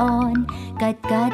อ่อน กัดกัด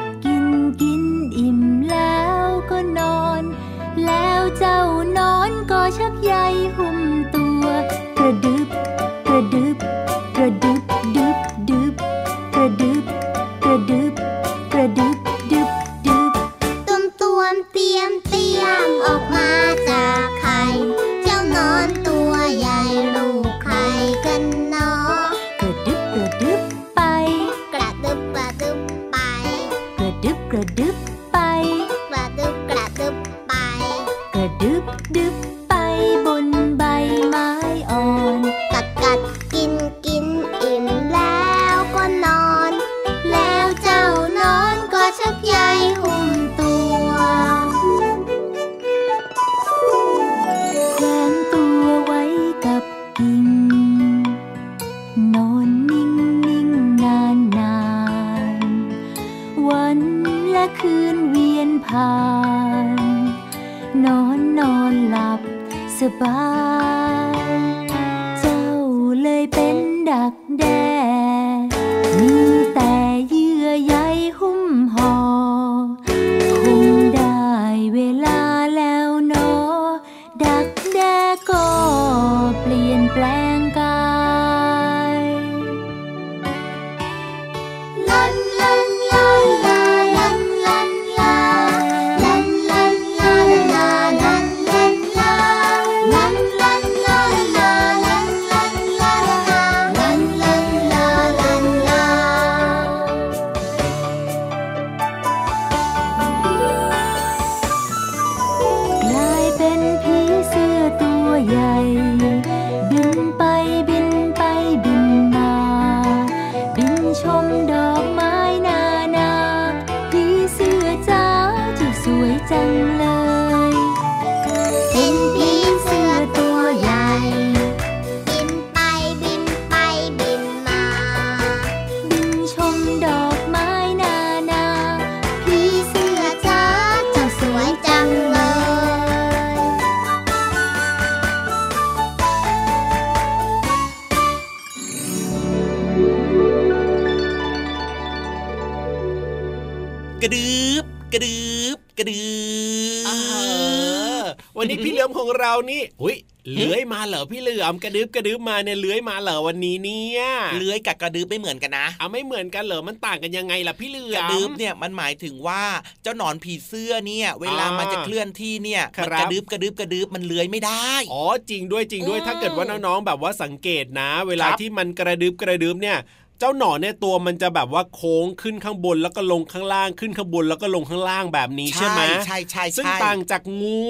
อุ้ยเลื้อยมาเหรอพี่เหลือมกระดึบกระดึบมาเนี่ยเลื้อยมาเหรอวันนี้เนี่ยเลื้อยกับกระดึบไม่เหมือนกันนะเอาไม่เหมือนกันเหรอมันต่างกันยังไงล่ะพี่เหลือมกระดึบเนี่ยมันหมายถึงว่าเจ้าหนอนผีเสื้อเนี่ยเวลามันจะเคลื่อนที่เนี่ยมันกระดึบกระดึบกระดึบมันเลื้อยไม่ได้อ๋อจริงด้วยจริงด้วยถ้าเกิดว่าน้องๆแบบว่าสังเกตนะ เวลาที่มันกระดึบกระดึบเนี่ย เจ้าหนอนเนี่ยตัวมันจะแบบว่าโค้งขึ้นข้างบนแล้วก็ลงข้างล่างขึ้นข้างบนแล้วก็ลงข้างล่างแบบนี้ใช่ไหมใช่ใช่ซึ่งต่างจากงู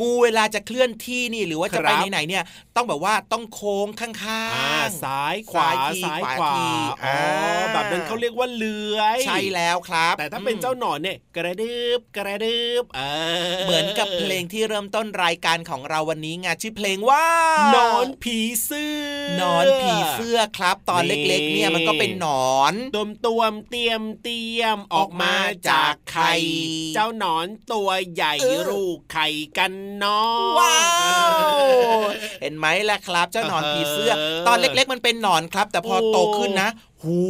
งูเวลาจะเคลื่อนที่นี่หรือว่าจะไปไหนเนี่ย ต้องแบบว่าต้องโค้งข้างๆซ้ายขวาซ้ายขวาอ๋อแบบนั้นเขาเรียกว่าเลื้อยใช่แล้วครับ แต่ถ้าเป็นเจ้าหนอนเนี่ยกระดึบกระดึบเหมือนกับเพลงที่เริ่มต้นรายการของเราวันนี้ไงชื่อเพลงว่านอนผีเสื้อนอนผีเสื้อครับ ตอนเล็กๆเนี่ยมันก็เป็นหนอนอนตุมตวมเตียมเตียมออกมาจากไข่เจ้าหนอนตัวใหญ่รูกไข่กันน้อว้าวเห็นไหมล่ะครับ เจ้าหนอนผีเสื้อ ตอนเล็ก ๆ มันเป็นหนอนครับ แต่พอโตขึ้นนะ หู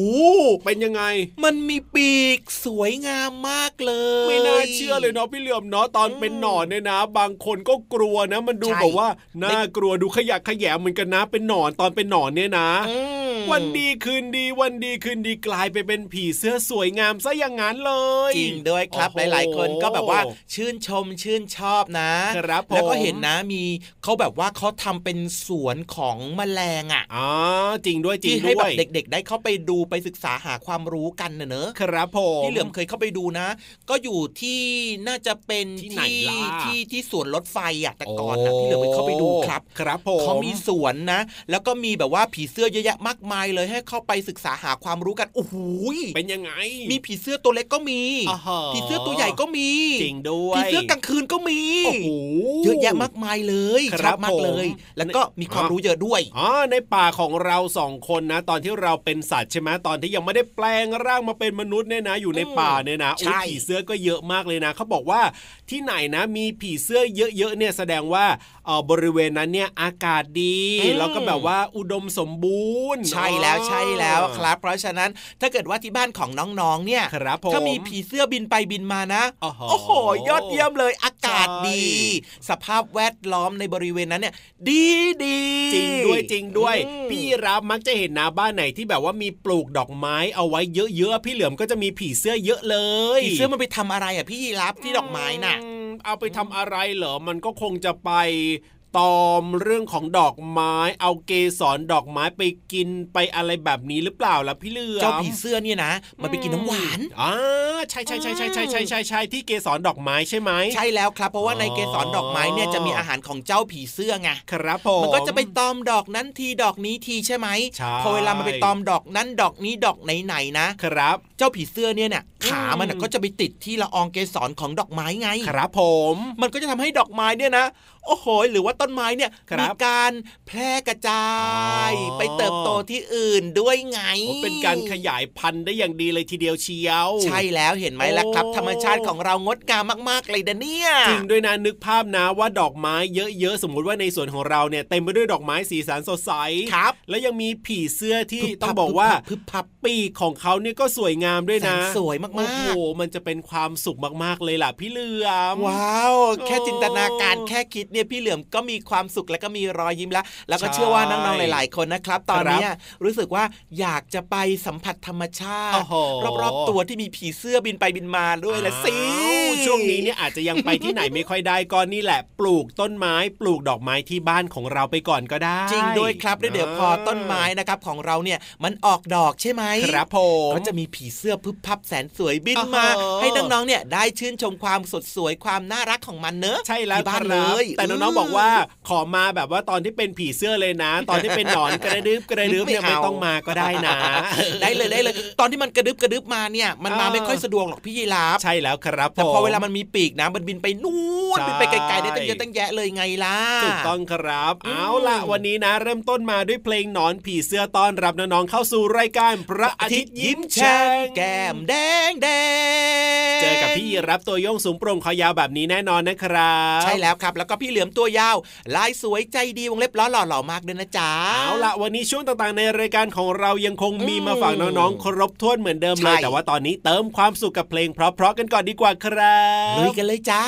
เป็นยังไง มันมีปีกสวยงามมากเลย ไม่น่าเชื่อเลยเนาะพี่เหลือมเนาะตอนเป็นหนอนเนี่ยนะ บางคนก็กลัวนะ มันดูใช่แบบว่าน่ากลัวดูขยะแขยงเหมือนกันนะเป็นหนอนตอนเป็นหนอนเนี่ยนะอืมวันดีคืนดีวันดีคืนดีกลายไปเป็นผีเสื้อสวยงามซะอย่างนั้นเลย จริงด้วยครับโอ้โหลาย ๆ คนก็แบบว่าชื่นชมชื่นชอบนะครับผมแล้วก็เห็นนะมีเขาแบบว่าเขาทำเป็นสวนของแมลงอะอ๋อจริงด้วยจริที่งให้ด้แบวบยเด็ก ๆ ได้เข้าไปดูไปศึกษาหาความรู้กันเนอะเนอะครับผมพี่เหลือมเคยเข้าไปดูนะ ก็อยู่ที่น่าจะเป็นที่ไหนล่ะที่ที่สวนรถไฟอะแต่ก่อนนะพี่เหลือมไปเข้าไปดูครับ ครับผมเขามีสวนนะ แล้วก็มีแบบว่าผีเสื้อเยอะแยะมากมายเลยให้เข้าไปศึกษาหาความรู้กันโอ้โหยเป็นยังไง มีผีเสื้อตัวเล็กก็มีอ่าฮะผีเสื้อตัวใหญ่ก็มีจริงด้วยผีเสื้อกลางคืนก็มีโอ้โหเยอะแยะมากมายเลยคชรัอบบมากเลยผมแล้วก็มีความรู้เยอะด้วยอ๋อในป่าของเราสองคนนะ ตอนที่เราเป็นสัตว์ใช่ไหมตอนที่ยังไม่ได้แปลงร่างมาเป็นมนุษย์เนี่ยนะ อยู่ในป่าเนี่ยนะใช่อุ๊ยผีเสื้อก็เยอะมากเลยนะเขาบอกว่าที่ไหนนะมีผีเสื้อเยอะๆเนี่ยแสดงว่าเออบริเวณนั้นเนี่ยอากาศดีแล้วก็แบบว่าอุดมสมบูรณ์ ใช่แล้วใช่แล้วครับ เพราะฉะนั้นถ้าเกิดว่าที่บ้านของน้องๆเนี่ยครับผมถ้ามีผีเสื้อบินไปบินมานะโอ้โหโอ้โหยอดเยี่ยมเลยอากาศใช่ดี สภาพแวดล้อมในบริเวณนั้นเนี่ยดีดีจริงด้วยจริงด้วยอืมพี่รับมักจะเห็นนะบ้านไหนที่แบบว่ามีปลูกดอกไม้เอาไว้เยอะๆพี่เหลือมก็จะมีผีเสื้อเยอะเลยผีเสื้อมันไปทำอะไรอะพี่ยีรับที่ดอกไม้น่ะอืมเอาไปทำอะไรเหรอ มันก็คงจะไป ตอมเรื่องของดอกไม้ เอาเกสรดอกไม้ไปกินไปอะไรแบบนี้หรือเปล่าล่ะพี่เหลือมเจ้าผีเสื้อเนี่ยนะ มันไปกินน้ำหวานอ่าใช่ใช่ใช่ใช่ใช่ใช่ใช่ใช่ที่เกสรดอกไม้ใช่ไหมใช่แล้วครับ เพราะว่าในเกสรดอกไม้เนี่ยจะมีอาหารของเจ้าผีเสื้อไงครับผมมันก็จะไปตอมดอกนั้นทีดอกนี้ทีใช่ไหมใช่พอเวลามันไปตอมดอกนั้นดอกนี้ดอกไหนๆนะครับ เจ้าผีเสื้อเนี่ยเนี่ยขามันน่ะอืมก็จะไปติดที่ละอองเกสรของดอกไม้ไง ครับผม มันก็จะทำให้ดอกไม้เนี่ยนะโอ้โห หรือว่าต้นไม้เนี่ยครับมีการแพร่กระจายอ๋อไปเติบโตที่อื่นด้วยไงโอ้เป็นการขยายพันธุ์ได้อย่างดีเลยทีเดียวเชียว ใช่แล้วเห็นไหมล่ะครับโอ้ธรรมชาติของเรางดงามมากๆเลยนะเนี่ย จริงด้วยนะนึกภาพนะว่าดอกไม้เยอะๆ สมมุติว่าในสวนของเราเนี่ยเต็มไปด้วยดอกไม้สีสันสดใสครับ แล้วยังมีผีเสื้อที่พึบพับต้องบอกว่าพึบพับปีกของเขาเนี่ยก็สวยงามด้วยนะแสนสวยมากๆโอ้โหมันจะเป็นความสุขมากๆเลยล่ะพี่เหลือมว้าว แค่จินตนาการแค่คิดเนี่ยพี่เหลือมก็มีความสุขและก็มีรอยยิ้มแล้ว แล้วก็ใช่เชื่อว่าน้องๆหลาย ๆ คนนะครับ ตอนครับเนี้ยรู้สึกว่าอยากจะไปสัมผัสธรรมชาโอ้ติโหรอบๆตัวที่มีผีเสื้อบินไปบินมาด้วยละสิอ้าวช่วงนี้เนี่ยอาจจะยังไปที่ไหนไม่ค่อยได้ก็นี่แหละ ปลูกต้นไม้ปลูกดอกไม้ที่บ้านของเราไปก่อนก็ได้ จริงด้วยครับแล้วเดี๋ยวพอต้นไม้นะครับของเราเนี่ยมันออกดอกใช่ไหมครับผมก็จะมีผีเสื้อพึบพับแสนสวยบินมาโอ้โหให้น้องๆเนี่ยได้ชื่นชมความสดสวยความน่ารักของมันเนอะใช่แล้วที่บ้านคเลรับยแต่น้องๆบอกว่าขอมาแบบว่าตอนที่เป็นผีเสื้อเลยนะ ตอนที่เป็นหนอนกระดึบกระดึบเนี่ยไม่ไม่เอาต้องมาก็ได้นะ ได้เลยได้เลย ตอนที่มันกระดึบกระดึบมาเนี่ย มันมาเออไม่ค่อยสะดวกหรอกพี่ยีราฟใช่แล้วครับแต่พอผมเวลามันมีปีกนะมันบินไปนู่นใช่บินไปไกลๆได้ตั้งเยอะตั้งแยะเลยไงล่ะถูกต้องครับอืมเอาล่ะวันนี้นะ เริ่มต้นมาด้วยเพลงหนอนผีเสื้อต้อนรับน้องๆเข้าสู่รายการพระอาทิตย์ยิ้มแฉ่งแก้มแดงแดงเจอกับพี่รับตัวโยงสูงโปร่งคอยาวแบบนี้แน่นอนนะครับ ใช่แล้วครับแล้วก็พี่เหลือมตัวยาว ลายสวยใจดีวงเล็บล้อหล่อหล่อมากด้วยนะจ๊ะเอาล่ะวันนี้ช่วงต่างๆ ในรายการของเรายังคงมีอืมมาฝากน้องๆครบถ้วนเหมือนเดิมเลยใช่แต่ว่าตอนนี้เติมความสุขกับเพลงเพราะๆกันก่อนดีกว่าครับลุยกันเลยจ้า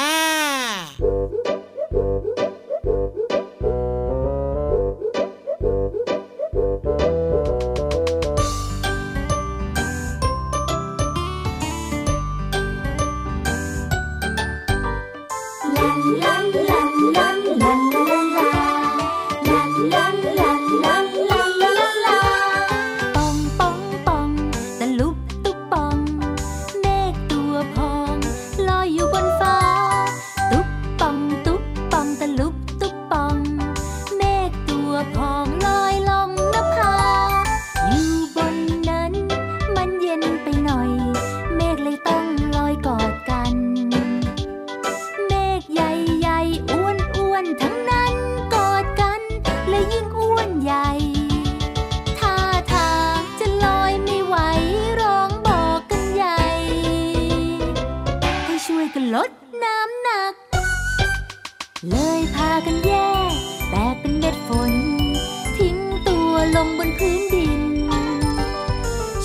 เลยพากันแยกแตกเป็นเม็ดฝน ทิ้งตัวลงบนพื้นดิน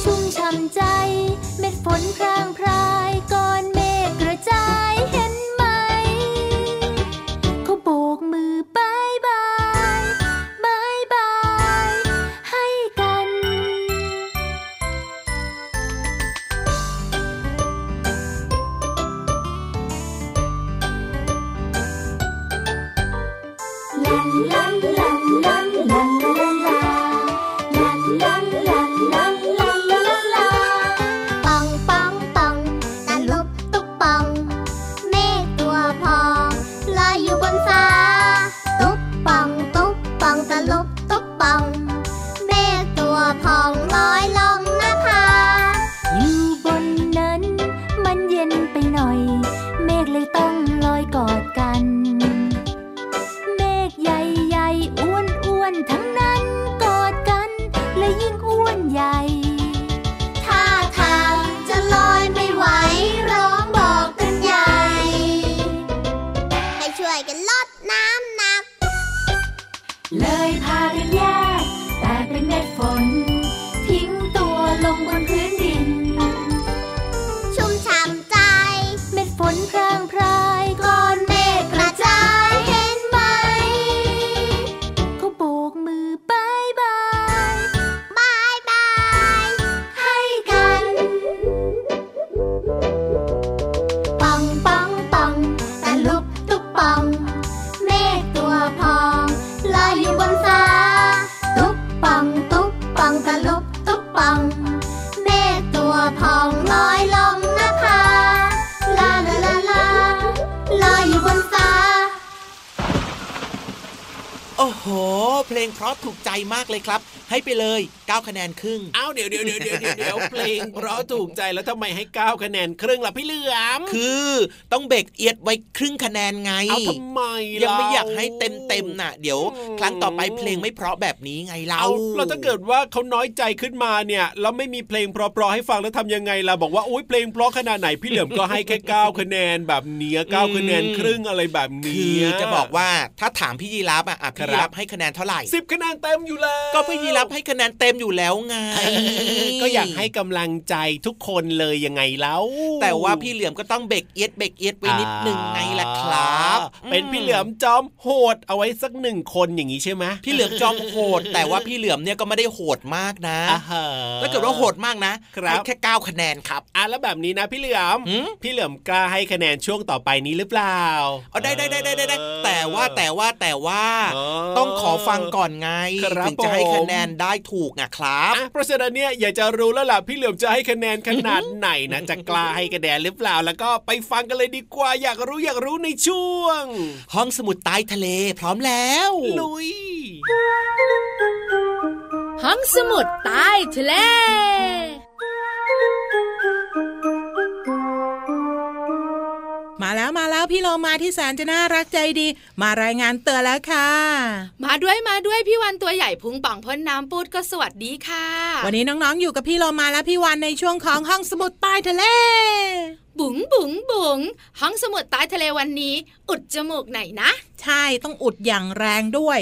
ชุ่มช่ำใจเม็ดฝนพรางพราย มากเลยครับ ให้ไปเลย 9 คะแนนครึ่งอ้าวเดี๋ยวเดี๋ยวเดี๋ยวเดี๋ยวเดี๋ยวเพลงเพราะถูกใจแล้วทำไมให้เก้าคะแนนครึ่งล่ะพี่เหลือมคือต้องเบรกเอียดไว้ครึ่งคะแนนไงเอาทำไมยังไม่เล่อยากให้เต็มเต็มๆน่ะ เดี๋ยวอืมครั้งต่อไปเพลงไม่เพราะแบบนี้ไงเราเอาเราถ้าเกิดว่าเขาน้อยใจขึ้นมาเนี่ยแล้วไม่มีเพลงเพราะๆให้ฟังแล้วทำยังไงล่ะบอกว่าโอ้ยเพลงเพราะขนาดไหนพี่เหลือมก็ให้แค่เก้าคะแนนแบบเนี้ยเก้าคะแนนครึ่งอะไรแบบคืนี้อจะบอกว่าถ้าถามพี่ยีรับอะอะพี่ครับยีรับให้คะแนนเท่าไหร่สิบคะแนนเต็มอยู่แล้วก็พี่ยีรับให้คะแนนเต็มอยู่แล้วไงก็อยากให้กำลังใจทุกคนเลยยังไงแล้ว แต่ว่าพี่เหลือมก็ต้องเบรกเอียดเบรกเอียดไว้นิดนึงไงล่ะครับ เป็นพี่เหลือมจอมโหดเอาไว้สักหนึ่งคนอย่างนี้ใช่ไหมพี่เหลือมจอมโหด แต่ว่าพี่เหลือมเนี่ยก็ไม่ได้โหดมากนะอ่าฮะถ้าเกิดว่าโหดมากนะครับให้แค่เก้าคะแนนครับอะแล้วแบบนี้นะ พี่เหลือมหืมพี่เหลือมกล้าให้คะแนนช่วงต่อไปนี้หรือเปล่าเอาได้ได้ได้ได้ได้แต่ว่าแต่ว่าแต่ว่าเออต้องขอฟังก่อนไงครับถึงจะให้ผมคะแนนได้ถูกนะครับอะเพราะฉะนั้นเนี่ยอยากจะรู้แล้วล่ะพี่เหลือมจะให้คะแนนขนาดไหนนะจะกล้าให้คะแนนหรือเปล่าแล้วก็ไปฟังกันเลยดีกว่าอยากรู้อยากรู้ในช่วง ห้องสมุดใต้ทะเลพร้อมแล้วลุยห้องสมุดใต้ทะเล มาแล้วมาแล้วพี่โลมาที่แสนจะน่ารักใจดี มารายงานเตือนแล้วค่ะ มาด้วยมาด้วยพี่วันตัวใหญ่พุงป่องพ่นน้ำปูดก็สวัสดีค่ะ วันนี้น้องๆอยู่กับพี่โลมาและพี่วันในช่วงของห้องสมุดใต้ทะเล บุ๋งบุ๋งบุ๋งห้องสมุดใต้ทะเลวันนี้ อุดจมูกไหนอยนะ ใช่ต้องอุดอย่างแรงด้วย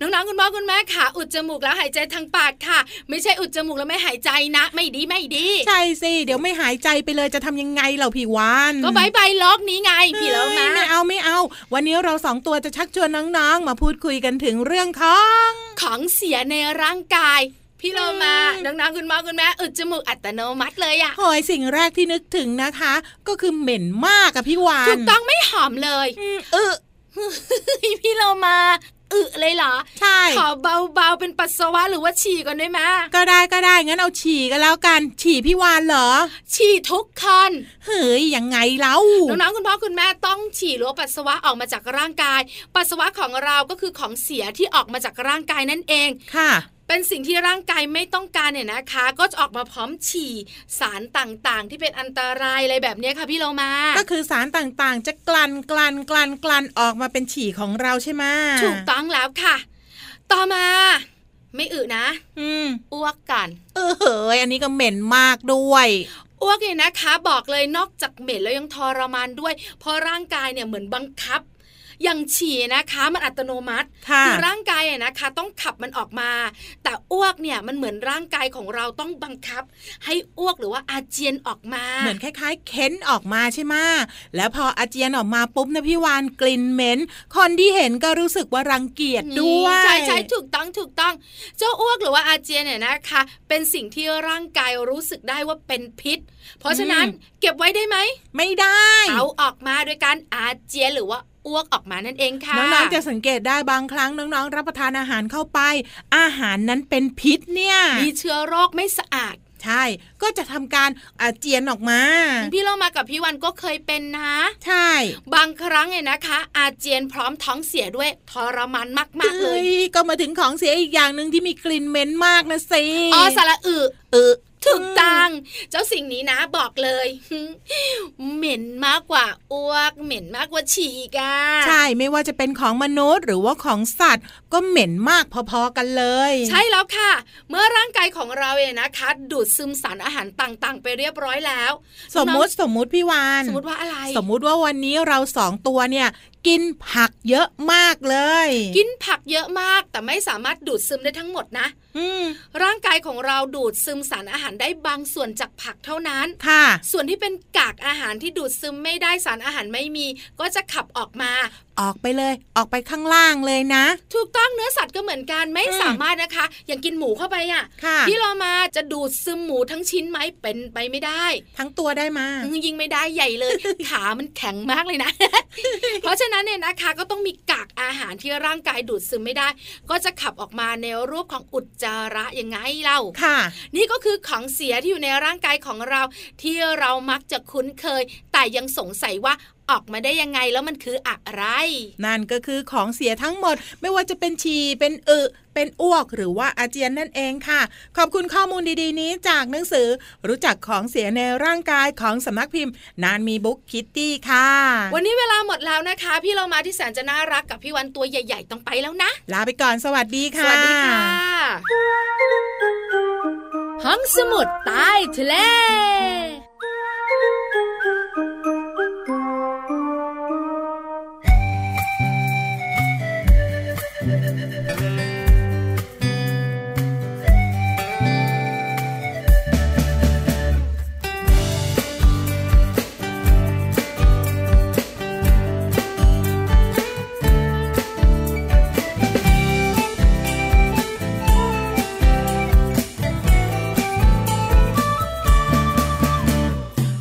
น้องๆคุณพ่อคุณแม่ค่ะ อุดจมูกแล้วหายใจทางปากค่ะ ไม่ใช่อุดจมูกแล้วไม่หายใจนะ ไม่ดีไม่ดี ใช่สิเดี๋ยวไม่หายใจไปเลยจะทำยังไงเราพี่วันก็บายบายโลกนี้ไงพี่แล้วมาไม่เอาไม่เอา วันนี้เราสองตัวจะชักชวนน้องๆมาพูดคุยกันถึงเรื่องของของเสียในร่างกาย พี่เรามาน้องๆคุณพ่อคุณแม่อุดจมูกอัตโนมัติเลยอะหอยสิ่งแรกที่นึกถึงนะคะ ก็คือเหม็นมากอะพี่วานถูกต้องไม่หอมเลยอืมเออพี่เรามาอึเลยเหรอ ใช่ ขอเบาๆเป็นปัสสาวะหรือว่าฉี่ก่อนได้ไหมก็ได้ก็ได้ งั้นเอาฉี่กันแล้วกัน ฉี่พี่วานเหรอ ฉี่ทุกคนเฮ้ยยังไงเล่าน้องๆคุณพ่อคุณแม่ต้องฉี่หรือว่าปัสสาวะออกมาจากร่างกาย ปัสสาวะของเราก็คือของเสียที่ออกมาจากร่างกายนั่นเอง ค่ะ เป็นสิ่งที่ร่างกายไม่ต้องการเนี่ยนะคะ ก็จะออกมาพร้อมฉี่สารต่างๆ ที่เป็นอันตรายอะไรแบบเนี้ยค่ะพี่โลมา ก็คือสารต่างๆ จะกลั่นกลั่นกลั่นกลั่นออกมาเป็นฉี่ของเราใช่ไหมถูกต้องแล้วค่ะ ต่อมาไม่อึนะ อืมอ้วกกัน เออเฮ้ยอันนี้ก็เหม็นมากด้วยอ้วกเนี่ยนะคะ บอกเลยนอกจากเหม็นแล้วยังทรมานด้วย เพราะร่างกายเนี่ยเหมือนบังคับ อย่างฉี่นะคะมันอัตโนมัติค่ะอร่างกายอะนะคะ ต้องขับมันออกมา แต่อ้วกเนี่ยมันเหมือนร่างกายของเราต้องบังคับ ให้อ้วกหรือว่าอาเจียนออกมา เหมือนคล้าย ๆ เค้นออกมาใช่ไหมแล้วพออาเจียนออกมาปุ๊บนะพี่วานกลิ่นเหม็นคนที่เห็นก็รู้สึกว่ารังเกียจด้วยใช่ใช่ถูกต้องถูกต้อง เจ้าอ้วกหรือว่าอาเจียนเนี่ยนะคะ เป็นสิ่งที่ร่างกายรู้สึกได้ว่าเป็นพิษ เพราะฉะนั้นเก็บไว้ได้ไหม ไม่ได้ เอาออกมาโดยการอาเจียนหรือว่า อ้วกออกมานั่นเองค่ะ น้องๆจะสังเกตได้บางครั้งน้องๆ รับประทานอาหารเข้าไป อาหารนั้นเป็นพิษเนี่ย มีเชื้อโรคไม่สะอาดใช่ ก็จะทำการอาเจียนออกมา พี่เรามากับพี่วันก็เคยเป็นนะ ใช่ บางครั้งเนี่ยนะคะ อาเจียนพร้อมท้องเสียด้วยทรมานมากๆเลยอ้ก็มาถึงของเสียอีกอย่างหนึ่งที่มีกลิ่นเหม็นมากนะสิ อ๋อสาระอึเออ ถูกตังเจ้าสิ่งนี้นะบอกเลย เหม็นมากกว่าอ้วก เหม็นมากกว่าฉี่อีกอะใช่ไม่ว่าจะเป็นของมนุษย์หรือว่าของสัตว์ ก็เหม็นมากพอๆกันเลย ใช่แล้วค่ะ เมื่อร่างกายของเราเนี่ยนะคะ ดูดซึมสารอาหารต่างๆ ไปเรียบร้อยแล้ว สมมุติสมมุติพี่วานสมมติว่าอะไร สมมุติว่าวันนี้เราสองตัวเนี่ยกินผักเยอะมากเลย กินผักเยอะมากแต่ไม่สามารถดูดซึมได้ทั้งหมดนะอืมร่างกายของเราดูดซึมสารอาหารได้บางส่วนจากผักเท่านั้นค่ะ ส่วนที่เป็นกากอาหารที่ดูดซึมไม่ได้สารอาหารไม่มี ก็จะขับออกมาออกไปเลย ออกไปข้างล่างเลยนะ ถูกต้องเนื้อสัตว์ก็เหมือนกันไม่อืมสามารถนะคะ อย่างกินหมูเข้าไปอะค่ะพี่เรามาจะดูดซึมหมูทั้งชิ้นไหมเป็นไปไม่ได้ ทั้งตัวได้มายิงไม่ได้ใหญ่เลย ขามันแข็งมากเลยนะ เพราะฉะนั้นเนี่ยนะคะก็ต้องมีกากอาหารที่ร่างกายดูดซึมไม่ได้ ก็จะขับออกมาในรูปของอุจจาระยังไงเล่าค่ะ นี่ก็คือของเสียที่อยู่ในร่างกายของเรา ที่เรามักจะคุ้นเคย แต่ยังสงสัยว่าออกมาได้ยังไงแล้วมันคืออะไร นั่นก็คือของเสียทั้งหมด ไม่ว่าจะเป็นฉี่เป็นอึเป็นอ้วกหรือว่าอาเจียนนั่นเองค่ะ ขอบคุณข้อมูลดีๆ นี้จากหนังสือรู้จักของเสียในร่างกายของสำนักพิมพ์ นานมีบุ๊กคิตตี้ค่ะ วันนี้เวลาหมดแล้วนะคะ พี่เรามาที่แสนจะน่ารักกับพี่วันตัวใหญ่ ๆ ต้องไปแล้วนะ ลาไปก่อนสวัสดีสค่ะวัสดีค่ะ ห้องสมุดใต้ทะเล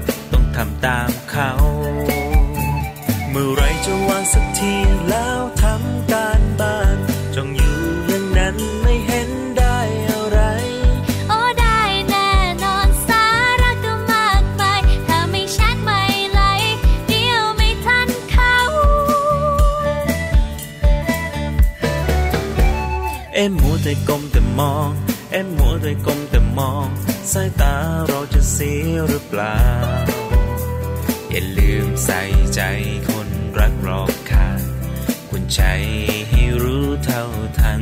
้อง ทำตามเขา เมื่อไรจะวางสักทีแล้วทำการบ้านจงอยู่อย่างนั้นไม่เห็นได้อะไร โอ้ได้แน่นอนสาระก็มากมายถ้าไม่ชัดไม่ไหลเดียวไม่ทันเขา เอ็มมัวแต่ก้มแต่มอง เอ็มมัวแต่ก้มแต่มอง สายตาเราจะเสียหรือเปล่า อย่าลืมใส่ใจคนรักรอบค่างคุณใจให้รู้เท่าทัน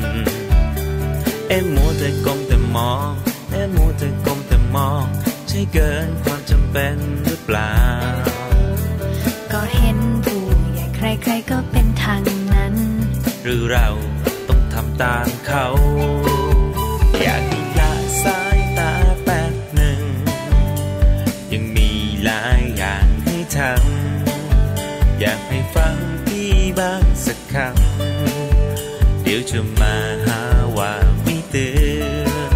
เอ็มมัวแต่ก้มแต่มองเอ็มมัวแต่ก้มแต่มอง ใช่เกินความจำเป็นหรือเปล่า ก็เห็นผู้ใหญ่ใครๆก็เป็นทางนั้น หรือเราต้องทำตามเขา บ้างสักคำเดี๋ยวจะมาหาว่าไม่เตือน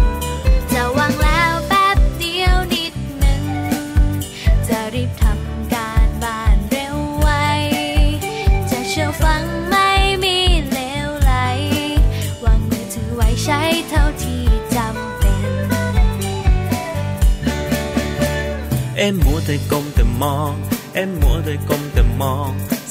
จะวางแล้วแป๊บเดียวนิดหนึ่ง จะรีบทำการบ้านเร็วไว จะเชื่อฟังไม่มีเลวไหล วางมือถือไว้ใช้เท่าที่จำเป็น เอ็มมัวแต่ก้มแต่มอง เอ็มมัวแต่ก้มแต่มอง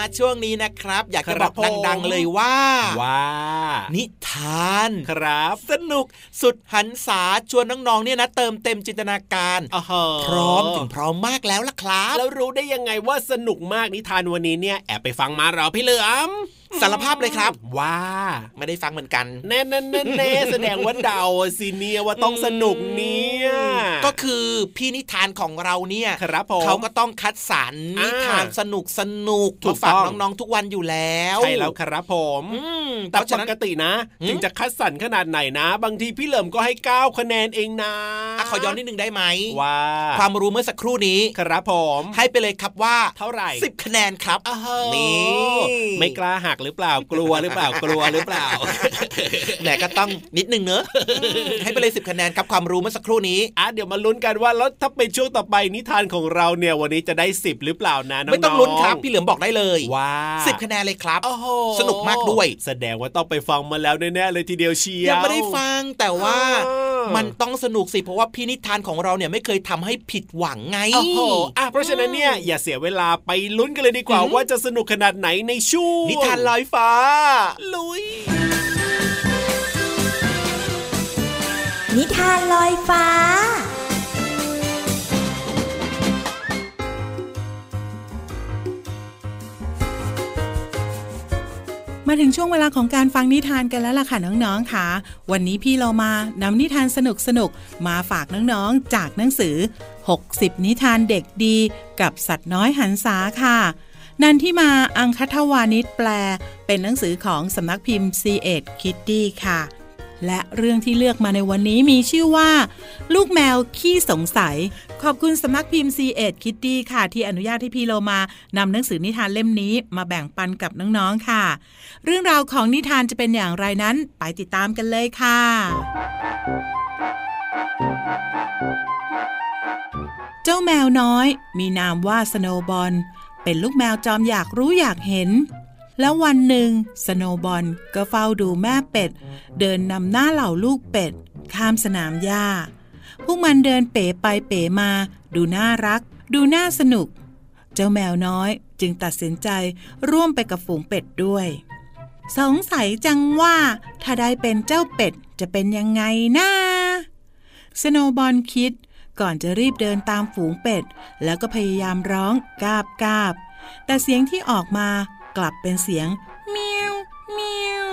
มาช่วงนี้นะครับ อยากจะครับบอกดังผมๆเลยว่าว่า นิทานครับ สนุกสุดหันษาชวนน้องๆเนี่ยนะ เติมเต็มจินตนาการอ๋อฮะพร้อมถึงพร้อมมากแล้วล่ะครับ แล้วรู้ได้ยังไงว่าสนุกมากนิทานวันนี้เนี่ยแอบไปฟังมาเหราพี่เหลือม สารภาพเลยครับ ว่าไม่ได้ฟังเหมือนกันแน่แน่แน่แน่แสดงว่าเดาสิเนี่ยว่าต้องสนุกเนี่ยก็คือพี่นิทานของเราเนี่ยครับผมเขาก็ต้องคัดสรรอ่านินิทานสนุกสนุกถูมากฝากต้องน้องๆทุกวันอยู่แล้วใช่แล้วครับผมอืมแต่เพราะปฉะนั้นกตินะหืมถึงจะคัดสรรขนาดไหนนะ บางทีพี่เหลิมก็ให้9คะแนนเองนะอะขอย้อนนิดนึงได้ไหมว่าความรู้เมื่อสักครู่นี้ครับผม ให้ไปเลยครับว่าเท่าไหร่สิบคะแนนครับอ้าวนี่ไม่กล้าหักหรือเปล่ากลัวหรือเปล่ากลัวหรือเปล่าแหมก็ต้องนิดนึงเนอะให้ไปเลยสิบคะแนนครับความรู้เมื่อสักครู่นี้อะเดี๋ยวมาลุ้นกันว่าแล้วถ้าเป็นช่วงต่อไปนิทานของเราเนี่ยวันนี้จะได้10หรือเปล่านะน้องๆไม่ต้องลุ้นครับพี่เหลือมบอกได้เลยว่าสิบคะแนนเลยครับโอ้โหสนุกมากด้วย แสดงว่าต้องไปฟังมาแล้วแน่ๆเลยทีเดียวเชียวยังไม่ได้ฟังแต่ว่าเออมันต้องสนุกสิเพราะว่าพี่นิทานของเราเนี่ยไม่เคยทำให้ผิดหวังไงโอ้โหอะเพราะฉะนั้นเนี่ยอย่าเสียเวลาไปลุ้นกันเลยดีกว่าอืมว่าจะสนุกขนาดไหนในช่วงนิทานลอยฟ้า ลุย นิทานลอยฟ้ามาถึงช่วงเวลาของการฟังนิทานกันแล้วล่ะค่ะน้องๆค่ะ วันนี้พี่โลมานำนิทานสนุกๆมาฝากน้องๆจากหนังสือ 60 นิทานเด็กดี กับสัตว์น้อยหรรษาค่ะ นันที่มาอังคทวานิชแปล เป็นหนังสือของสำนักพิมพ์ c ีเอ็ดคิตตี้ค่ะ และเรื่องที่เลือกมาในวันนี้มีชื่อว่า ลูกแมวขี้สงสัย ขอบคุณสำนักพิมพ์ c ีเอ็ดคิตตี้ค่ะ ที่อนุญาตให้พี่โลมานำหนังสือนิทานเล่มนี้มาแบ่งปันกับน้องๆค่ะ เรื่องราวของนิทานจะเป็นอย่างไรนั้นไปติดตามกันเลยค่ะเจ้าแมวน้อย มีนามว่าสโนบอล เป็นลูกแมวจอมอยากรู้อยากเห็น แล้ววันหนึ่งสโนบอลก็เฝ้าดูแม่เป็ด เดินนำหน้าเหล่าลูกเป็ด ข้ามสนามหญ้า พวกมันเดินเป๋ไปเป๋มา ดูน่ารัก ดูน่าสนุก เจ้าแมวน้อยจึงตัดสินใจร่วมไปกับฝูงเป็ดด้วย สงสัยจังว่าถ้าได้เป็นเจ้าเป็ดจะเป็นยังไงนะสโนบอลคิด ก่อนจะรีบเดินตามฝูงเป็ด แล้วก็พยายามร้องกาบกาบ แต่เสียงที่ออกมากลับเป็นเสียงเมียวเมียว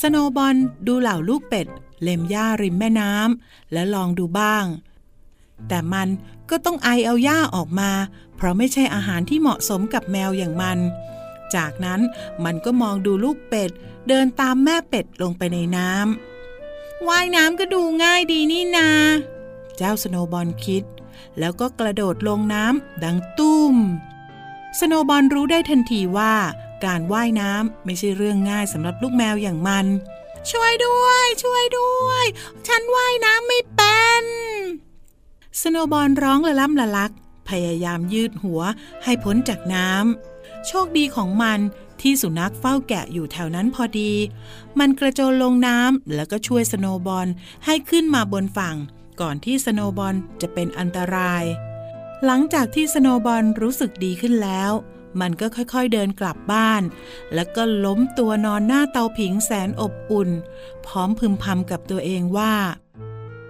สโนบอลดูเหล่าลูกเป็ด เล็มหญ้าริมแม่น้ำและลองดูบ้าง แต่มันก็ต้องไอเอาหญ้าออกมา เพราะไม่ใช่อาหารที่เหมาะสมกับแมวอย่างมัน จากนั้นมันก็มองดูลูกเป็ด เดินตามแม่เป็ดลงไปในน้ำว่ายน้ำก็ดูง่ายดีนี่นา เจ้าสโนบอลคิด แล้วก็กระโดดลงน้ำดังตุ้ม สโนบอลรู้ได้ทันทีว่าการว่ายน้ำไม่ใช่เรื่องง่ายสำหรับลูกแมวอย่างมัน ช่วยด้วย ช่วยด้วย ฉันว่ายน้ำไม่เป็น สโนบอลร้องละล่ำละลัก พยายามยืดหัวให้พ้นจากน้ำโชคดีของมันที่สุนัขเฝ้าแกะอยู่แถวนั้นพอดี มันกระโจนลงน้ำแล้วก็ช่วยสโนบอลให้ขึ้นมาบนฝั่ง ก่อนที่สโนบอลจะเป็นอันตราย หลังจากที่สโนบอลรู้สึกดีขึ้นแล้ว มันก็ค่อยๆเดินกลับบ้าน แล้วก็ล้มตัวนอนหน้าเตาผิงแสนอบอุ่น พร้อมพึมพำกับตัวเองว่า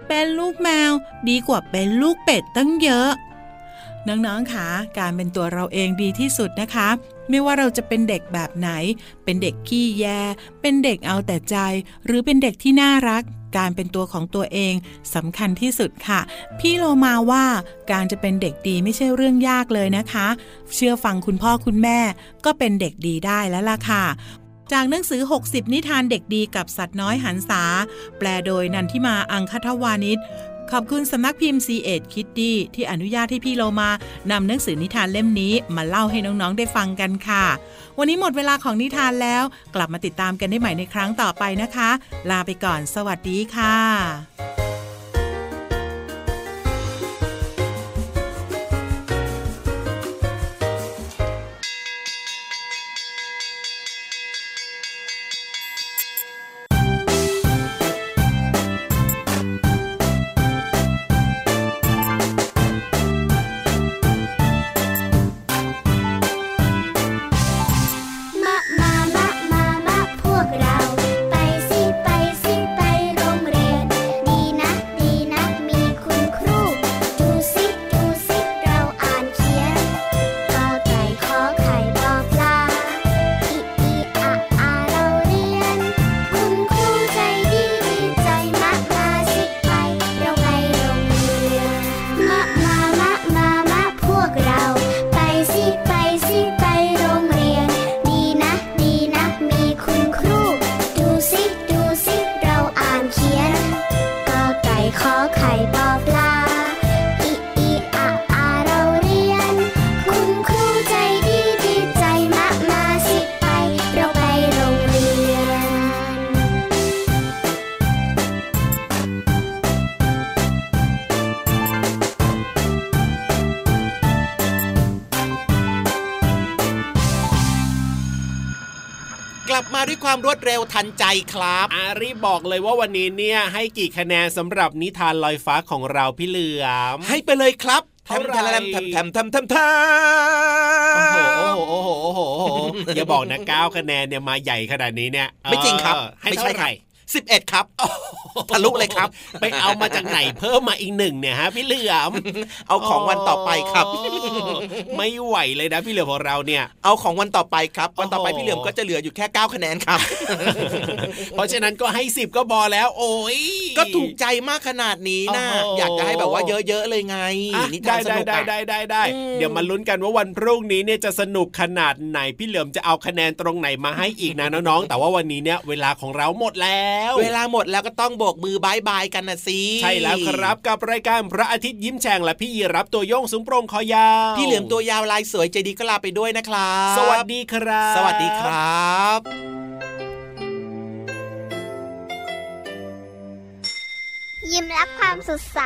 เป็นลูกแมวดีกว่าเป็นลูกเป็ดตั้งเยอะน้องๆค่ะการเป็นตัวเราเองดีที่สุดนะคะ ไม่ว่าเราจะเป็นเด็กแบบไหน เป็นเด็กขี้แย เป็นเด็กเอาแต่ใจ หรือเป็นเด็กที่น่ารัก การเป็นตัวของตัวเองสำคัญที่สุดค่ะ พี่โลมาว่าการจะเป็นเด็กดีไม่ใช่เรื่องยากเลยนะคะ เชื่อฟังคุณพ่อคุณแม่ ก็เป็นเด็กดีได้แล้วล่ะค่ะจากหนังสือ 60 นิทานเด็กดีกับสัตว์น้อยหันษา แปลโดยนันทิมาอังคทวานิช ขอบคุณสำนักพิมพ์ c ีเอ็ดคิตตี้ที่อนุญาตให้พี่โลมานำหนังสือนิทานเล่มนี้มาเล่าให้น้องๆได้ฟังกันค่ะ วันนี้หมดเวลาของนิทานแล้ว กลับมาติดตามกันได้ใหม่ในครั้งต่อไปนะคะ ลาไปก่อน สวัสดีค่ะ ความรวดเร็วทันใจครับอารีบอกเลยว่าวันนี้เนี่ยให้กี่คะแนนสำหรับนิทานลอยฟ้าของเราพี่เหลือมให้ไปเลยครับแทเท่ามไหร่แทมแทมแทมแทมแทมโอ้โหโอ้โหโอ้โหโอ้โหอย่าบอกนะเก้าคะแนนเนี่ยมาใหญ่ขนาดนี้เนี่ยไม่จริงครับเออให้ไม่เท่าใช่ไหร่ สิบเอ็ดครับทะลุเลยครับ ไปเอามาจากไหนเพิ่มมาอีกหนึ่งเนี่ยฮะพี่เหลือมเอาของวันต่อไปครับโอ้ไม่ไหวเลยนะพี่เหลือมของเราเนี่ย เอาของวันต่อไปครับ วันต่อไปโอ้โหพี่เหลือมก็จะเหลืออยู่แค่ 9 คะแนนครับ เพราะฉะนั้นก็ให้สิบก็พอแล้ว โอ้ยก็ถูกใจมากขนาดนี้นะโอ้โหอยากจะให้แบบว่าเยอะๆเลยไงอะนิได้ทานสได้นุกได้อะได้ได้ได้อืมเดี๋ยวมาลุ้นกันว่าวันพรุ่งนี้เนี่ยจะสนุกขนาดไหนพี่เหลือมจะเอาคะแนนตรงไหนมาให้อีกนะน้องๆแต่ว่าวันนี้เนี่ยเวลาของเราหมดแล้ว เวลาหมดแล้วก็ต้องโบกมือบายบายกันนะสิใช่แล้วครับกับรายการพระอาทิตย์ยิ้มแฉ่งและพี่ยีรับตัวโยงสูงโปร่งคอยาวพี่เหลือมตัวยาวลายสวยใจดีก็ลาไปด้วยนะครับ สวัสดีครับ สวัสดีครับยิ้มรับความสดใส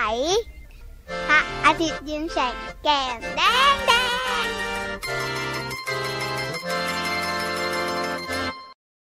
พระอาทิตย์ยิ้มแฉกแก้มแดงแดง